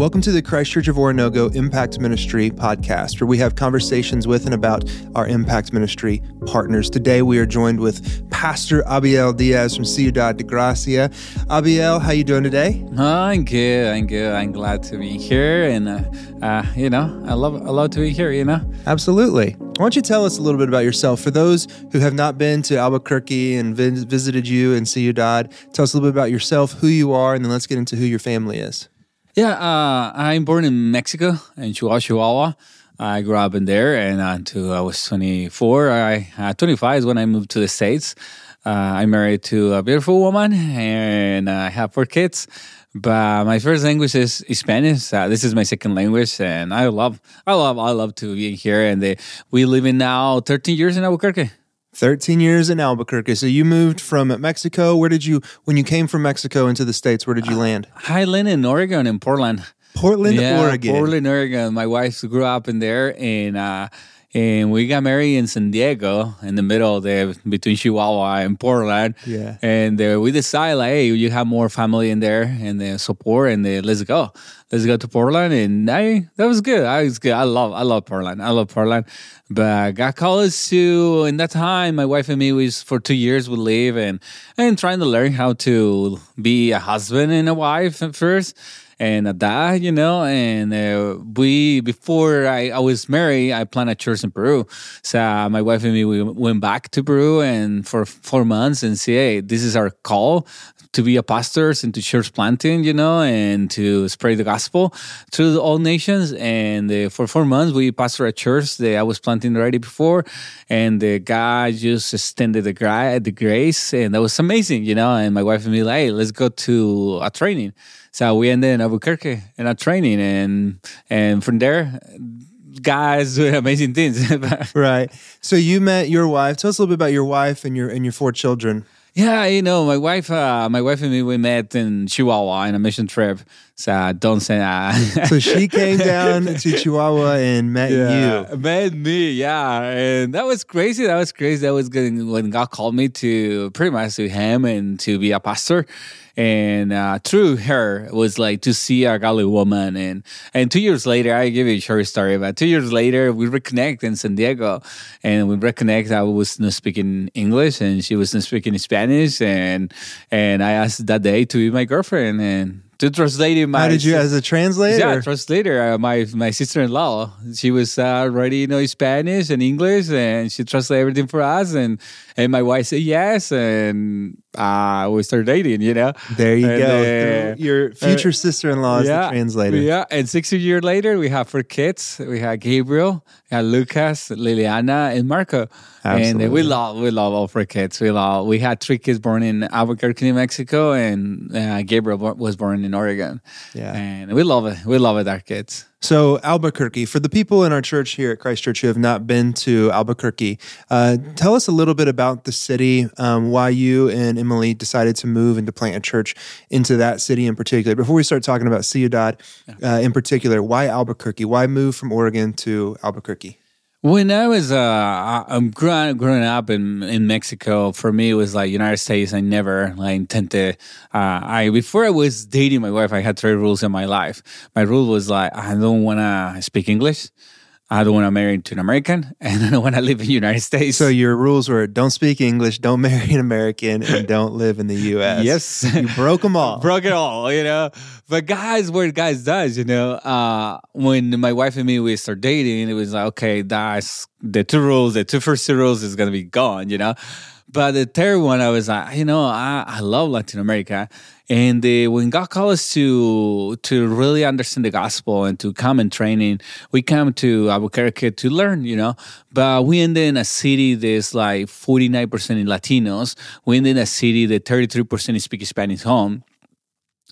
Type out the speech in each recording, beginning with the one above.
Welcome to the Christ Church of Oronogo Impact Ministry podcast, where we have conversations with and about our Impact Ministry partners. Today, we are joined with Pastor Abiel Diaz from Ciudad de Gracia. Abiel, how are you doing today? I'm good. I'm good. I'm glad to be here, and uh, uh, you know, I love I love to be here. You know, absolutely. Why don't you tell us a little bit about yourself for those who have not been to Albuquerque and visited you in Ciudad? Tell us a little bit about yourself, who you are, and then let's get into who your family is. Yeah, uh, I'm born in Mexico, in Chihuahua. I grew up in there, and until I was 24, I uh, 25 is when I moved to the states. Uh, I'm married to a beautiful woman, and I have four kids. But my first language is Spanish. Uh, this is my second language, and I love, I love, I love to be here. And they, we live in now 13 years in Albuquerque. 13 years in Albuquerque. So you moved from Mexico. Where did you, when you came from Mexico into the States, where did you land? Uh, I landed in Oregon, in Portland. Portland, yeah, Oregon. Portland, Oregon. My wife grew up in there, and uh, and we got married in San Diego, in the middle there between Chihuahua and Portland. Yeah. And uh, we decided, like, hey, you have more family in there and the support, and uh, let's go, let's go to Portland. And I that was good. I was good. I love I love Portland. I love Portland. But I got college to in that time. My wife and me was for two years we live and and trying to learn how to be a husband and a wife at first and a dad, you know. And uh, we, before I, I was married, I planted a church in Peru. So uh, my wife and me, we went back to Peru and for four months and say, hey, this is our call to be a pastors and to church planting, you know, and to spread the gospel to all nations. And uh, for four months, we pastored a church that I was planting already before, and the guy just extended the, gra- the grace, and that was amazing, you know. And my wife and me, like, hey, let's go to a training. So we ended in Albuquerque in a training, and and from there, guys doing amazing things. right. So you met your wife. Tell us a little bit about your wife and your and your four children. Yeah, you know, my wife, uh, my wife and me, we met in Chihuahua in a mission trip. So don't say that. so she came down to Chihuahua and met yeah, you. Met me, yeah, and that was crazy. That was crazy. That was good when God called me to pretty much to Him and to be a pastor and uh, through her was like to see a godly woman and and two years later i give you a short story but two years later we reconnect in san diego and we reconnect i was not speaking english and she was not speaking spanish and and i asked that day to be my girlfriend and to translate my. How did you, as a translator? Yeah, translator. Uh, my my sister in law, she was uh, already you know Spanish and English, and she translated everything for us. And and my wife said yes, and uh, we started dating. You know, there you and, go. Uh, Your future sister in law is yeah, the translator. Yeah, and six years later, we have four kids. We have Gabriel, we have Lucas, Liliana, and Marco. Absolutely. And we love we love all four kids. We love. We had three kids born in Albuquerque, New Mexico, and uh, Gabriel was born in Oregon. Yeah, and we love it. We love it, our kids. So Albuquerque, for the people in our church here at Christ Church who have not been to Albuquerque, uh, tell us a little bit about the city, um, why you and Emily decided to move and to plant a church into that city in particular. Before we start talking about Ciudad uh, in particular, why Albuquerque? Why move from Oregon to Albuquerque? When I was uh, I'm growing, growing up in in Mexico, for me it was like United States. I never like intend to. Uh, I before I was dating my wife, I had three rules in my life. My rule was like I don't want to speak English. I don't want to marry to an American, and I don't want to live in the United States. So your rules were: don't speak English, don't marry an American, and don't live in the U.S. yes, you broke them all. broke it all, you know. But guys, what guys does, you know, uh, when my wife and me we start dating, it was like, okay, that's the two rules. The two first two rules is gonna be gone, you know. But the third one, I was like, you know, I, I love Latin America, and uh, when God called us to to really understand the gospel and to come and training, we come to Albuquerque to learn, you know. But we ended in a city that's like forty nine percent in Latinos. We ended in a city that thirty three percent speak Spanish home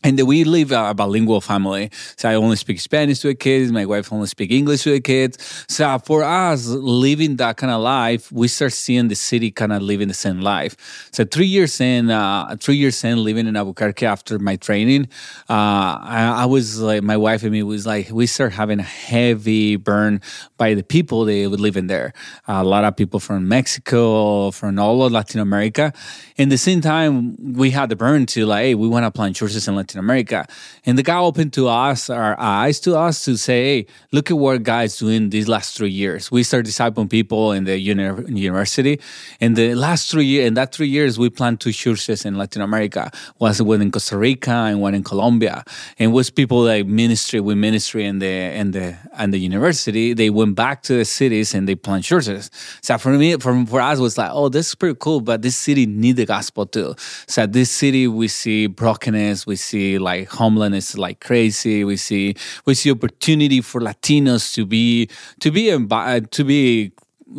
and we live a bilingual family. So I only speak Spanish to the kids. My wife only speak English to the kids. So for us, living that kind of life, we start seeing the city kind of living the same life. So three years in, uh, three years in living in Albuquerque after my training, uh, I, I, was like, my wife and me was like, we start having a heavy burn by the people that would live in there. Uh, a lot of people from Mexico, from all of Latin America. In the same time, we had the burn to like, hey, we want to plant churches in Latin America. And the guy opened to us our eyes to us to say, hey, look at what God's doing these last three years. We started discipling people in the uni- university. In the last three years, in that three years, we planted two churches in Latin America. Was one in Costa Rica and one in Colombia. And was people like ministry with ministry in the in the and the university. They went back to the cities and they planted churches. So for me, for, for us, was like, oh, this is pretty cool. But this city need the gospel too. So this city, we see brokenness, we see like homelessness, like crazy. We see we see opportunity for Latinos to be to be invited to be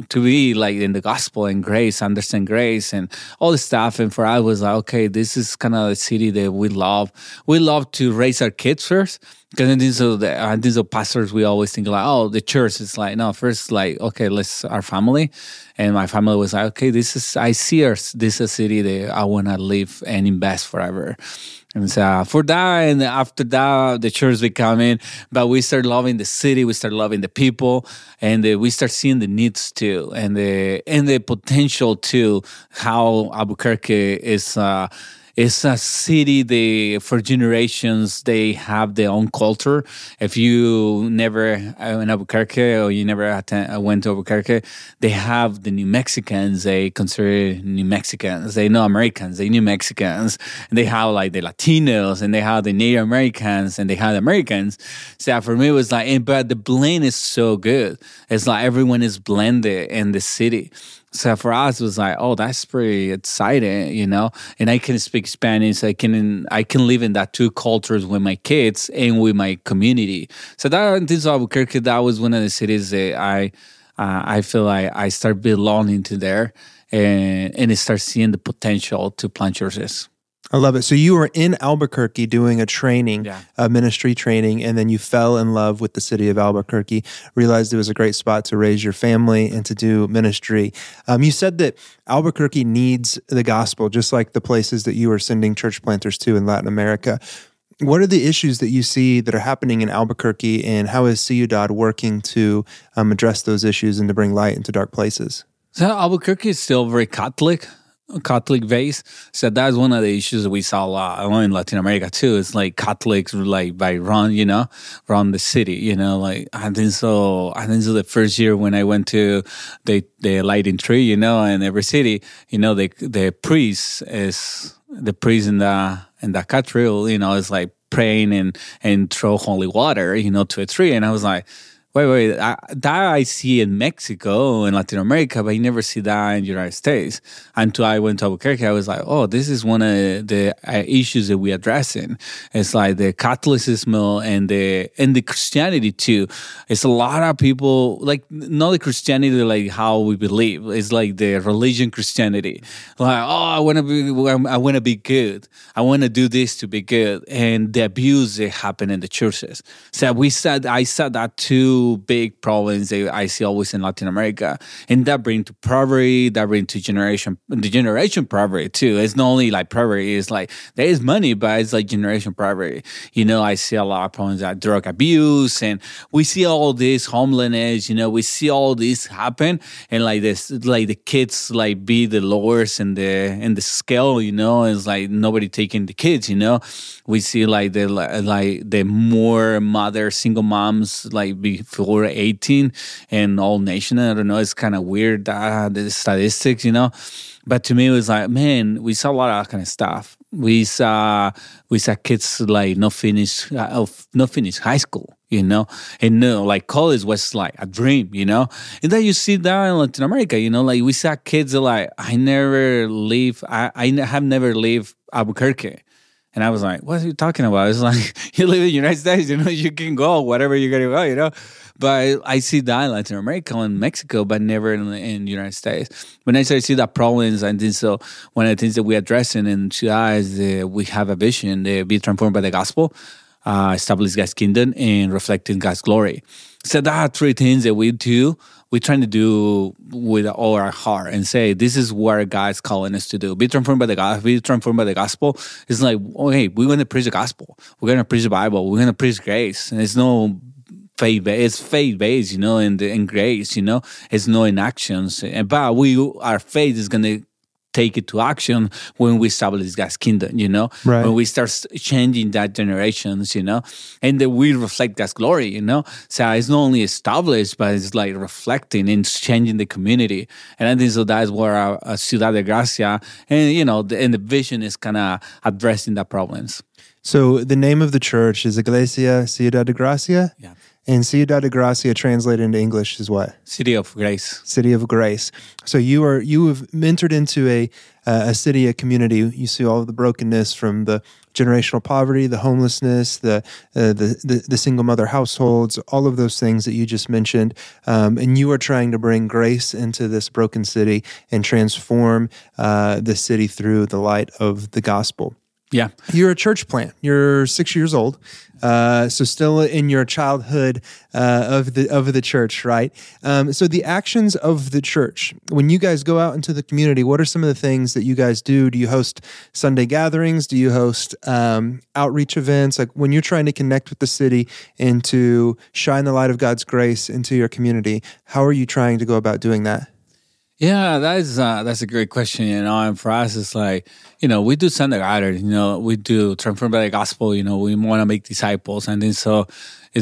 to be like in the gospel and grace, understand grace and all this stuff. And for I was like, okay, this is kind of a city that we love. We love to raise our kids first. Because think so the I think so pastors we always think like, oh, the church is like, no, first like, okay, let's our family. And my family was like, okay, this is I see our this is a city that I wanna live and invest forever. And so for that, and after that, the church became in, but we start loving the city, we start loving the people, and uh, we start seeing the needs too, and the and the potential too. How Albuquerque is. Uh, it's a city they for generations they have their own culture. If you never uh, in Albuquerque or you never attend, uh, went to Albuquerque, they have the New Mexicans. They consider New Mexicans. They know Americans. They New Mexicans. And they have like the Latinos and they have the Native Americans and they have the Americans. So for me, it was like, but the blend is so good. It's like everyone is blended in the city so for us it was like oh that's pretty exciting you know? And i can speak spanish. I can i can live in that two cultures with my kids and with my community. So that this albuquerque that was one of the cities that i uh, i feel like i start belonging to there and and start seeing the potential to plant churches I love it. So you were in Albuquerque doing a training, yeah. a ministry training, and then you fell in love with the city of Albuquerque. Realized it was a great spot to raise your family and to do ministry. Um, you said that Albuquerque needs the gospel, just like the places that you are sending church planters to in Latin America. What are the issues that you see that are happening in Albuquerque, and how is Ciudad working to um, address those issues and to bring light into dark places? So Albuquerque is still very Catholic. Catholic base. So that's one of the issues we saw a lot uh, in Latin America too. It's like Catholics like by run, you know, run the city, you know, like I think so. I think so. The first year when I went to the the lighting tree, you know, in every city, you know, the the priest is the priest in the in the cathedral, you know, is like praying and and throw holy water, you know, to a tree, and I was like Wait, wait. I, that I see in Mexico and Latin America, but I never see that in the United States. Until I went to Albuquerque, I was like, oh, this is one of the uh, issues that we're addressing. It's like the Catholicism and the and the Christianity too. It's a lot of people like not the Christianity like how we believe. It's like the religion Christianity. Like, oh, I want to be, I want to be good. I want to do this to be good, and the abuse that happen in the churches. So we said, I said that too big problems that I see always in Latin America, and that bring to poverty, that bring to generation, the generation poverty too. It's not only like poverty; it's like there is money, but it's like generation poverty. You know, I see a lot of problems like drug abuse, and we see all this homelessness. You know, we see all this happen, and like this, like the kids like be the lowest in the in the scale. You know, it's like nobody taking the kids. You know, we see like the like the more mother single moms like be before 18 and all nation. I don't know. It's kind of weird, uh, the statistics, you know. But to me, it was like, man, we saw a lot of that kind of stuff. We saw we saw kids like not finish uh, not finish high school, you know, and no, like college was like a dream, you know. And then you see that in Latin America, you know, like we saw kids like I never leave, I I have never leave Albuquerque and I was like, what are you talking about? It's like, you live in the United States, you know, you can go whatever you're going to go, you know. But I see that in Latin America and Mexico, but never in, in the United States. When I start to see that problems, I think so one of the things that we're addressing in Ciudad is we have a vision, to be transformed by the gospel, uh, establish God's kingdom, and reflecting God's glory. So that are three things that we do we're trying to do with all our heart and say this is what God's calling us to do. Be transformed by the gospel. Be transformed by the gospel. It's like okay, we're going to preach the gospel. We're going to preach the Bible. We're going to preach grace. And it's no faith based. It's faith based, you know, and in grace, you know. It's no in actions. But we our faith is going to take it to action when we establish God's kingdom, you know, Right. when we start changing that generations, you know, and that we reflect God's glory, you know. So it's not only established, but it's like reflecting and changing the community. And I think so that's where our, uh, Ciudad de Gracia and, you know, the, and the vision is kind of addressing the problems. So the name of the church is Iglesia Ciudad de Gracia. Yeah. And Ciudad de Gracia translated into English is what? City of Grace. City of Grace. So you are you have entered into a uh, a city, a community. You see all of the brokenness from the generational poverty, the homelessness, the uh, the, the the single mother households, all of those things that you just mentioned, um, and you are trying to bring grace into this broken city and transform uh, the city through the light of the gospel. Yeah. You're a church plant. You're six years old, uh, so still in your childhood uh, of the of the church, right? Um, so the actions of the church. When you guys go out into the community, what are some of the things that you guys do? Do you host Sunday gatherings? Do you host um, outreach events? Like when you're trying to connect with the city and to shine the light of God's grace into your community, how are you trying to go about doing that? Yeah, that is uh, that's a great question. You know, and for us, it's like you know we do Sunday gathering. You know, we do transform by the gospel. You know, we want to make disciples, and then so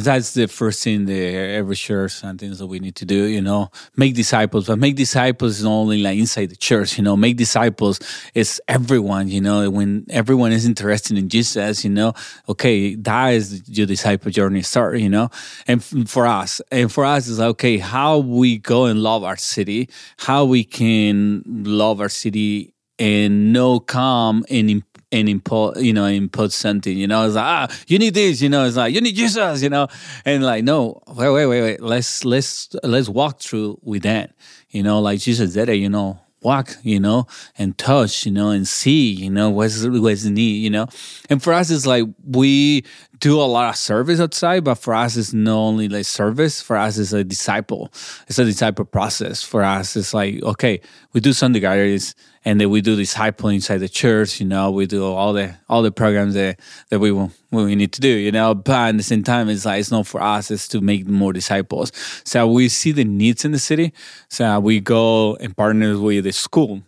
that's the first thing that every church and things that we need to do. You know, make disciples, but make disciples is not only like inside the church. You know, make disciples is everyone. You know, when everyone is interested in Jesus, you know, okay, that is your disciple journey start. You know, and for us, and for us is okay, how we go and love our city, how we can love our city and no come and and impose, you know, impose something, you know, it's like, ah, you need this, you know, it's like, you need Jesus, you know, and like, no, wait, wait, wait, wait, let's, let's, let's walk through with that, you know, like Jesus did it, you know, walk, you know, and touch, you know, and see, you know, what's, what's the need, you know, and for us, it's like, we do a lot of service outside, but for us, it's not only like service, for us, it's a disciple, it's a disciple process. For us, it's like, okay, we do Sunday gatherings, and then we do disciple inside the church. You know, we do all the all the programs that that we will- we need to do. You know, but at the same time, it's like it's not for us. It's to make more disciples. So we see the needs in the city. So we go and partner with the school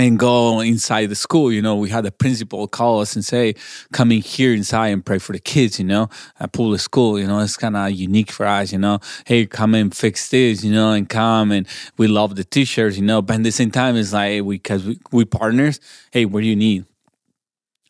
and go inside the school. You know, we had the principal call us and say, "Come in here inside and pray for the kids." You know, at public school. You know, it's kind of unique for us. You know, hey, come and fix this. You know, and come and we love the t-shirts. You know, but at the same time, it's like we because we, we partners. Hey, what do you need?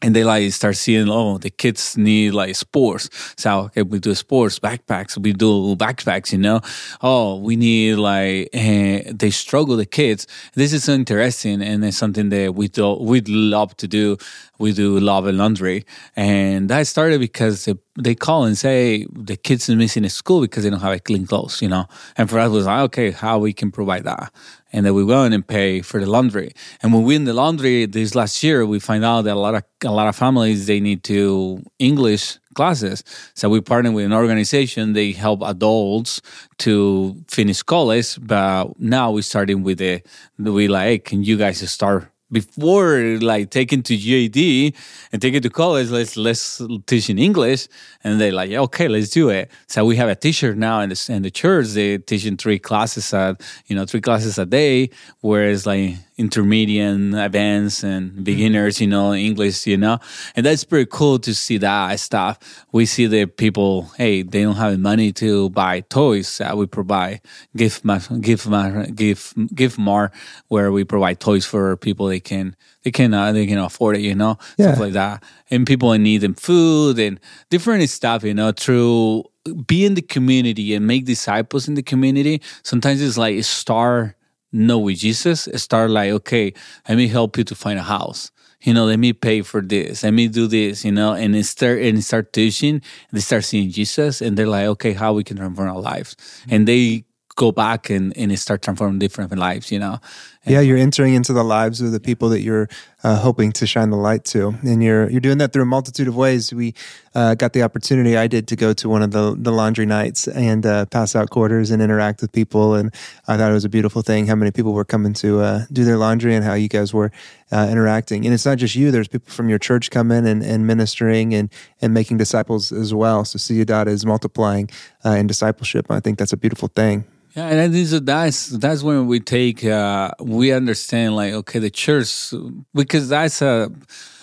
And they like start seeing oh the kids need like sports. So okay we do sports backpacks we do backpacks you know? Oh we need like eh, they struggle the kids. This is interesting and it's something that we do we'd love to do. We do love and laundry. And that started because they, they call and say the kids is missing at school because they don't have a clean clothes you know and for us it was like okay how we can provide that and then we go in and pay for the laundry. And when we in the laundry this last year, we find out that a lot of a lot of families they need to English classes. So we partner with an organization. They help adults to finish college, but now we're starting with the we like, can you guys start before like taking to GED and taking to college, let's let's teach in English. And they're like, okay, let's do it. So we have a teacher now in the in the church. They teaching three classes at you know three classes a day, whereas like intermediate, advanced, and beginners, you know, English, you know, and that's pretty cool to see that stuff. We see the people, hey, they don't have money to buy toys that we provide. Give my, give my, give, give more, where we provide toys for people they can, they can, uh, they can afford it, you know, Yeah. stuff like that. And people in need and food and different stuff, you know, through be in the community and make disciples in the community. Sometimes it's like start know with Jesus, start like, okay, let me help you to find a house. You know, let me pay for this. Let me do this. You know, and start and start teaching. They start seeing Jesus, and they're like, okay, how we can transform our lives, and they go back and and start transforming different lives. You know, Yeah, you're entering into the lives of the people that you're uh, hoping to shine the light to, and you're you're doing that through a multitude of ways. We uh, got the opportunity I did to go to one of the the laundry nights and uh, pass out quarters and interact with people, and I thought it was a beautiful thing. How many people were coming to uh, do their laundry and how you guys were uh, interacting. And it's not just you. There's people from your church coming and, and ministering and and making disciples as well. So Ciudad is multiplying uh, in discipleship. I think that's a beautiful thing. Yeah, and I think so that's that's when we take uh we understand like okay the church because that's a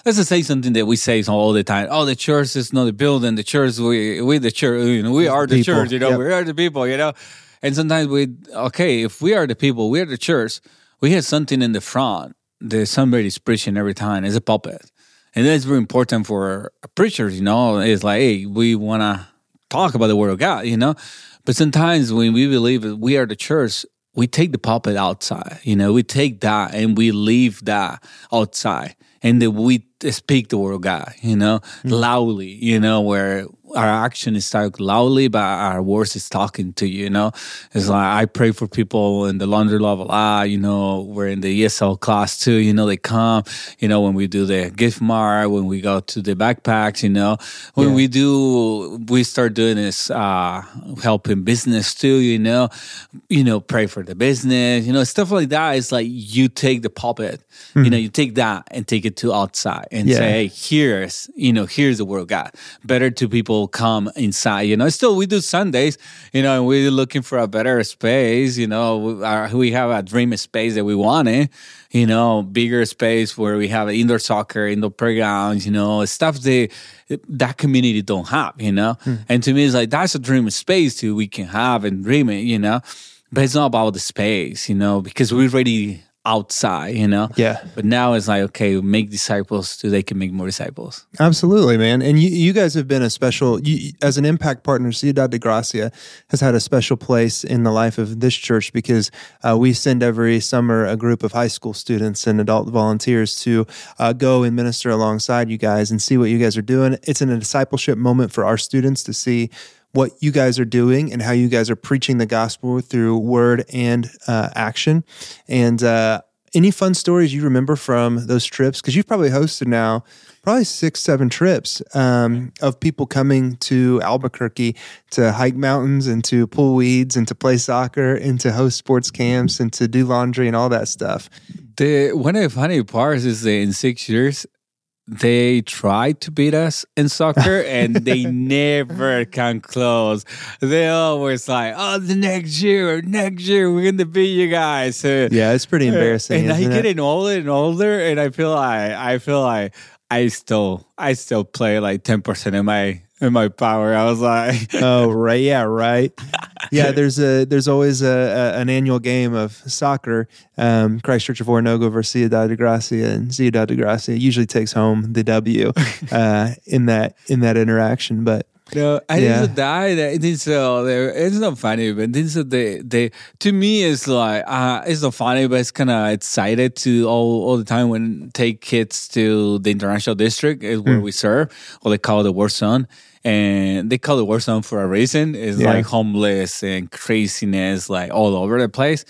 let's just say something that we say all the time. Oh, the church is not the building. The church we we the church. You know, we are the people. church. You know, Yep. we are the people. You know, and sometimes we okay if we are the people, we are the church. We have something in the front that somebody's preaching every time. It's a pulpit, and that's very important for preachers. You know, it's like hey, we want to talk about the word of God. You know, but sometimes when we believe that we are the church, we take the pulpit outside. You know, we take that and we leave that outside, and then we speak the word of God. You know, mm. loudly. You know, where our action is talk loudly, but our words is talking to you. You know, it's like I pray for people in the laundry level. Ah, you know, we're in the ESL class too. You know, they come. You know, when we do the gift mart, when we go to the backpacks. You know, when Yeah. we do, we start doing this uh, helping business too. You know, you know, pray for the business. You know, stuff like that. It's like you take the pulpit. You know, you take that and take it to outside and Yeah. say, hey, here's you know, here's the word of God. Better to people come inside. You know, still we do Sundays. You know, and we're looking for a better space. You know, we, our, we have a dream space that we wanted. You know, bigger space where we have indoor soccer, indoor playgrounds. You know, stuff that that community don't have. You know, hmm. and to me, it's like that's a dream space too. We can have and dream it. You know, but it's not about the space. You know, because we're already outside. You know. Yeah. But now it's like okay, make disciples so they can make more disciples. Absolutely, man. And you, you guys have been a special, you, as an impact partner, Ciudad de Gracia has had a special place in the life of this church because uh, we send every summer a group of high school students and adult volunteers to uh, go and minister alongside you guys and see what you guys are doing. It's in a discipleship moment for our students to see what you guys are doing and how you guys are preaching the gospel through word and uh, action. And uh, any fun stories you remember from those trips? Because you've probably hosted now probably six, seven trips um, of people coming to Albuquerque to hike mountains and to pull weeds and to play soccer and to host sports camps and to do laundry and all that stuff. The one of the funny parts is that in six years they try to beat us in soccer and they never come close. They always like, oh, the next year, next year we're gonna beat you guys. Uh, Yeah, it's pretty embarrassing. And I it? getting older and older, and I feel like I feel like I still I still play like ten percent of my in my power. I was like, oh right. Yeah right. Yeah there's a there's always a, a an annual game of soccer. Um christ church of Oronogo versus ciudad de gracia and ciudad de gracia usually takes home the w uh in that in that interaction but No, I Yeah. think that that it's uh, it's not funny, but this is the the to me it's like uh it's not funny, but it's kind of excited to all all the time when take kids to the international district is where we serve, or they call it the war zone, and they call it war zone for a reason. It's Yeah. like homeless and craziness, like all over the place.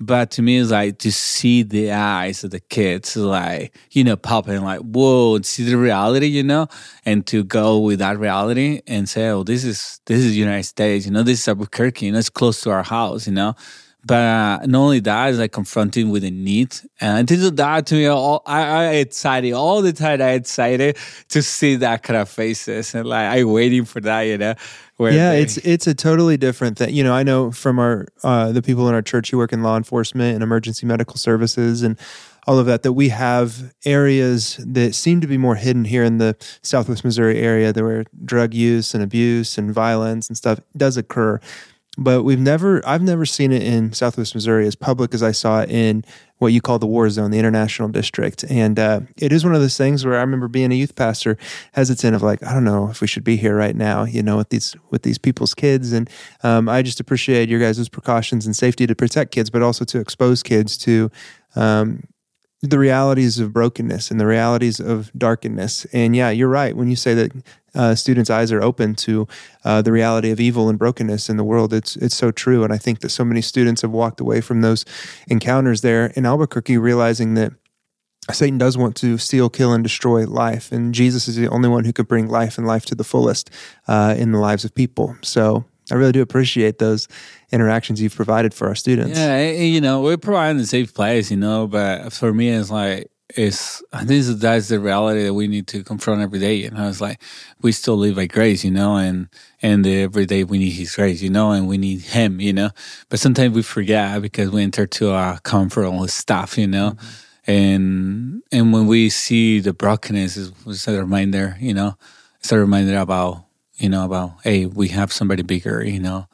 But to me, it's like to see the eyes of the kids, like, you know, popping, like, whoa, and see the reality, you know, and to go with that reality and say, oh, this is, this is United States, you know, this is Albuquerque, you know, it's close to our house, you know. But uh, not only that, it's like confronting with the need. And this is that to me, all, I, I excited all the time. I excited to see that kind of faces and like I waiting for that, you know. Where yeah they- it's it's a totally different thing you know i know from our uh the people in our church who work in law enforcement and emergency medical services and all of that that we have areas that seem to be more hidden here in the southwest missouri area there where drug use and abuse and violence and stuff does occur but we've never i've never seen it in southwest missouri as public as i saw it in what you call the war zone the international district. And uh, it is one of those things where i remember being a youth pastor hesitant of like i don't know if we should be here right now you know with these with these people's kids. And um, i just appreciate your guys' precautions and safety to protect kids but also to expose kids to um, the realities of brokenness and the realities of darkness. And yeah, you're right when you say that uh, students' eyes are open to uh, the reality of evil and brokenness in the world. It's it's so true, and I think that so many students have walked away from those encounters there in Albuquerque, realizing that. Satan does want to steal, kill, and destroy life, and Jesus is the only one who could bring life and life to the fullest uh, in the lives of people. So, I really do appreciate those interactions you've provided for our students. Yeah, and, and, you know, we're providing a safe place, you know, but for me, it's like, it's I think that's the reality that we need to confront every day. And I was like, we still live by grace, you know, and and every day we need His grace, you know, and we need Him, you know. But sometimes we forget because we enter to our comfort with stuff, you know. Mm-hmm. And and when we see the brokenness, it's a reminder, you know, it's a reminder about you know about hey, we have somebody bigger, you know,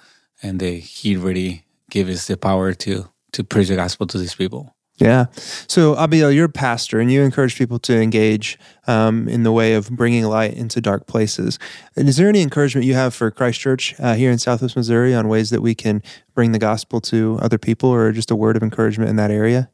and they, He really give us the power to to preach the gospel to these people. Yeah. So, Abiel, you're a pastor and you encourage people to engage um, in the way of bringing light into dark places. And is there any encouragement you have for Christ Church uh, here in Southwest Missouri on ways that we can bring the gospel to other people or just a word of encouragement in that area?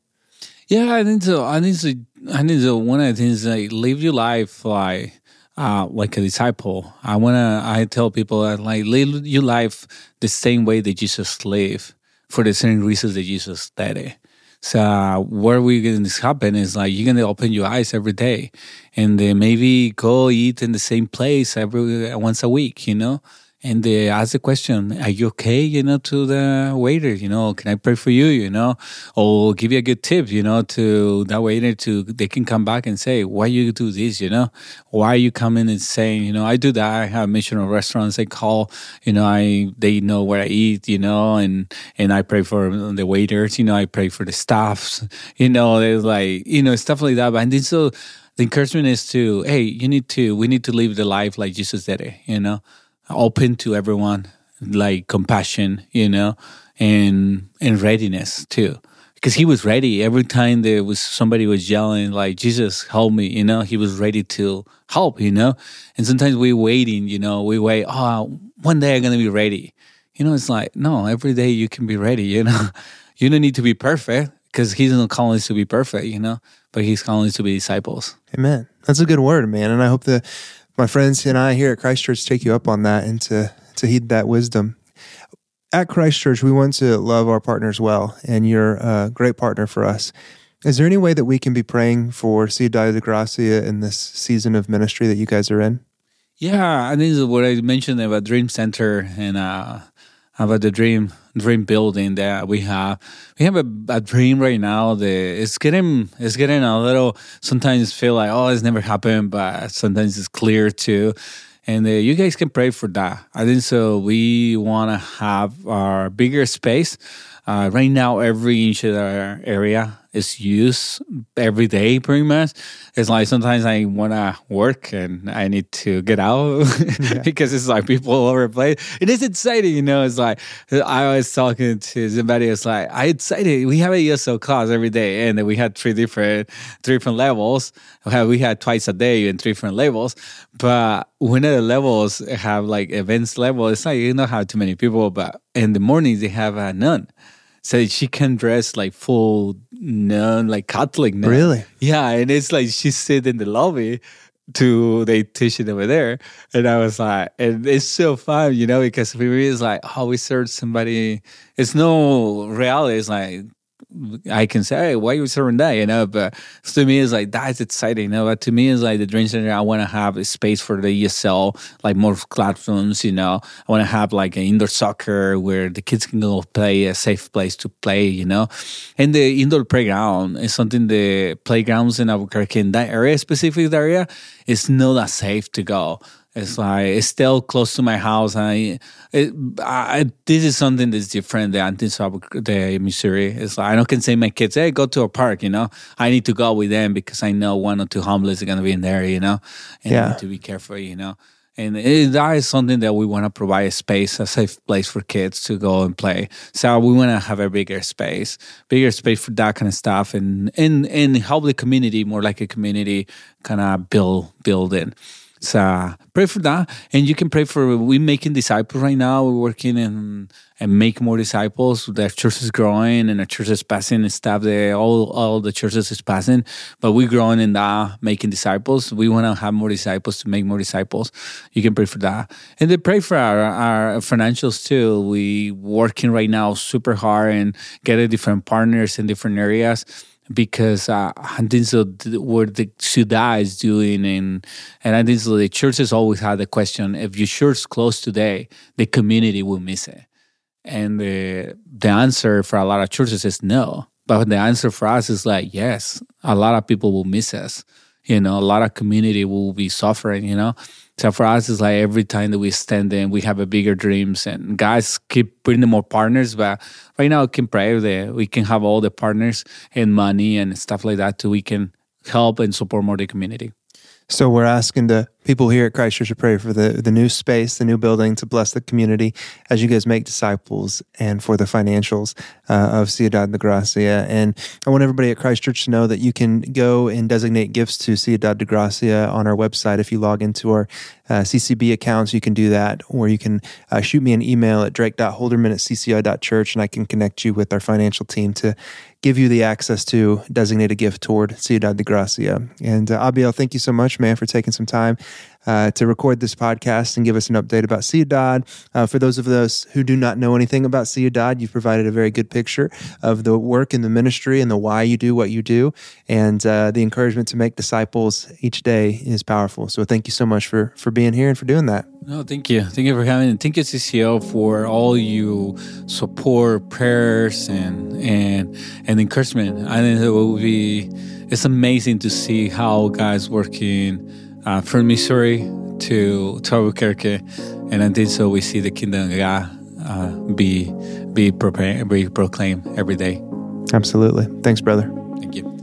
Yeah, I think so. I think so. I think so. One of the things like live your life like uh, like a disciple. I wanna. I tell people that like live your life the same way that Jesus lived for the same reasons that Jesus did it. So where we're going to happen is like you're gonna open your eyes every day, and then maybe go eat in the same place every once a week. You know, and they ask the question, "Are you okay?" You know, to the waiter, you know, "Can I pray for you?" You know, or give you a good tip, you know, to that waiter to they can come back and say, "Why you do this?" You know, why you coming and saying, you know, I do that. I have missional restaurants. I call, you know, I they know where I eat, you know, and and I pray for the waiters, you know, I pray for the staffs, you know, there's like you know stuff like that. And so the encouragement is to, hey, you need to, we need to live the life like Jesus did it, you know open to everyone, like compassion, you know, and and readiness too. Because he was ready every time there was somebody was yelling like Jesus help me, you know, he was ready to help, you know. And sometimes we're waiting, you know, we wait, oh, one day I'm gonna be ready. You know, it's like no, every day you can be ready. You know, you don't need to be perfect because he's not calling us to be perfect, you know, but he's calling us to be disciples. Amen. That's a good word, man. And I hope that my friends and I here at Christ Church take you up on that and to, to heed that wisdom. At Christ Church, we want to love our partners well, and you're a great partner for us. Is there any way that we can be praying for Ciudad de Gracia in this season of ministry that you guys are in? Yeah, I think what I mentioned about Dream Center and uh, about the dream dream building that we have. We have a, a dream right now that it's getting it's getting a little sometimes feel like oh it's never happened, but sometimes it's clear too. And uh, you guys can pray for that. I think so. We want to have our bigger space. Uh, right now, every inch of our area is used every day pretty much. It's like sometimes I want to work and I need to get out yeah. because it's like people all over the place. It is exciting, you know. It's like I was talking to somebody. It's like I excited. We have a ESL class every day, and we had three different three different levels. We had twice a day in three different levels. But one of the levels have like events level. It's like you don't have too many people, but in the mornings they have uh, none so she can dress like full nun, like Catholic nun. Really? Yeah, and it's like she sit in the lobby to the teaching over there, and I was like, and it's so fun, you know, because for me it's like, oh, we serve somebody. It's no reality. It's like I can say, hey, why you serving that? You know, but to me, it's like that's exciting. You know, but to me, it's like the dream center. I want to have a space for the ESL, like more classrooms. You know, I want to have like an indoor soccer where the kids can go play, a safe place to play. You know, and the indoor playground is something. The playgrounds in Albuquerque in that area, specific area, is not that safe to go. It's like it's still close to my house. I, it, I this is something that's different. The anti the Missouri. It's like I don't can say my kids, hey, go to a park. You know, I need to go with them because I know one or two homeless are gonna be in there. You know, and yeah. I need to be careful. You know, and it, that is something that we want to provide a space, a safe place for kids to go and play. So we want to have a bigger space, bigger space for that kind of stuff, and and and help the community more like a community kind of build build in. So uh, pray for that, and you can pray for. We're making disciples right now. We're working and and make more disciples. The church is growing, and the church is passing and stuff. That all all the churches is passing, but we're growing in that, making disciples. We want to have more disciples to make more disciples. You can pray for that, and then pray for our our financials too. We working right now super hard and getting different partners in different areas because uh, I think so what the Ciudad is doing and and I think the church has always had the question if your church closed today the community will miss it and the the answer for a lot of churches is no But the answer for us is like, yes, a lot of people will miss us. You know, a lot of community will be suffering, you know. So for us, it's like every time that we stand in, we have a bigger dreams and guys keep bringing more partners. But right now, can pray we can have all the partners and money and stuff like that, so we can help and support more the community. So we're asking the people here at Christ Church to pray for the, the new space, the new building, to bless the community as you guys make disciples and for the financials uh, of Ciudad de Gracia. And I want everybody at Christ Church to know that you can go and designate gifts to Ciudad de Gracia on our website. If you log into our uh, CCB accounts, you can do that, or you can uh, shoot me an email at drake.holderman at cci.church and I can connect you with our financial team to give you the access to designate a gift toward Ciudad de Gracia. And uh, Abiel, thank you so much, man, for taking some time uh, to record this podcast and give us an update about Ciudad. Uh, for those of us who do not know anything about Ciudad, you've provided a very good picture of the work in the ministry and the why you do what you do. And uh, the encouragement to make disciples each day is powerful. So thank you so much for, for being here and for doing that. No, thank you. Thank you for having me. Thank you, CCO, for all you support, prayers, and and and encouragement. I think it will be. It's amazing to see how guys working uh, from Missouri to, to Albuquerque, and until so we see the kingdom of God uh, be be, be proclaimed every day. Absolutely. Thanks, brother. Thank you.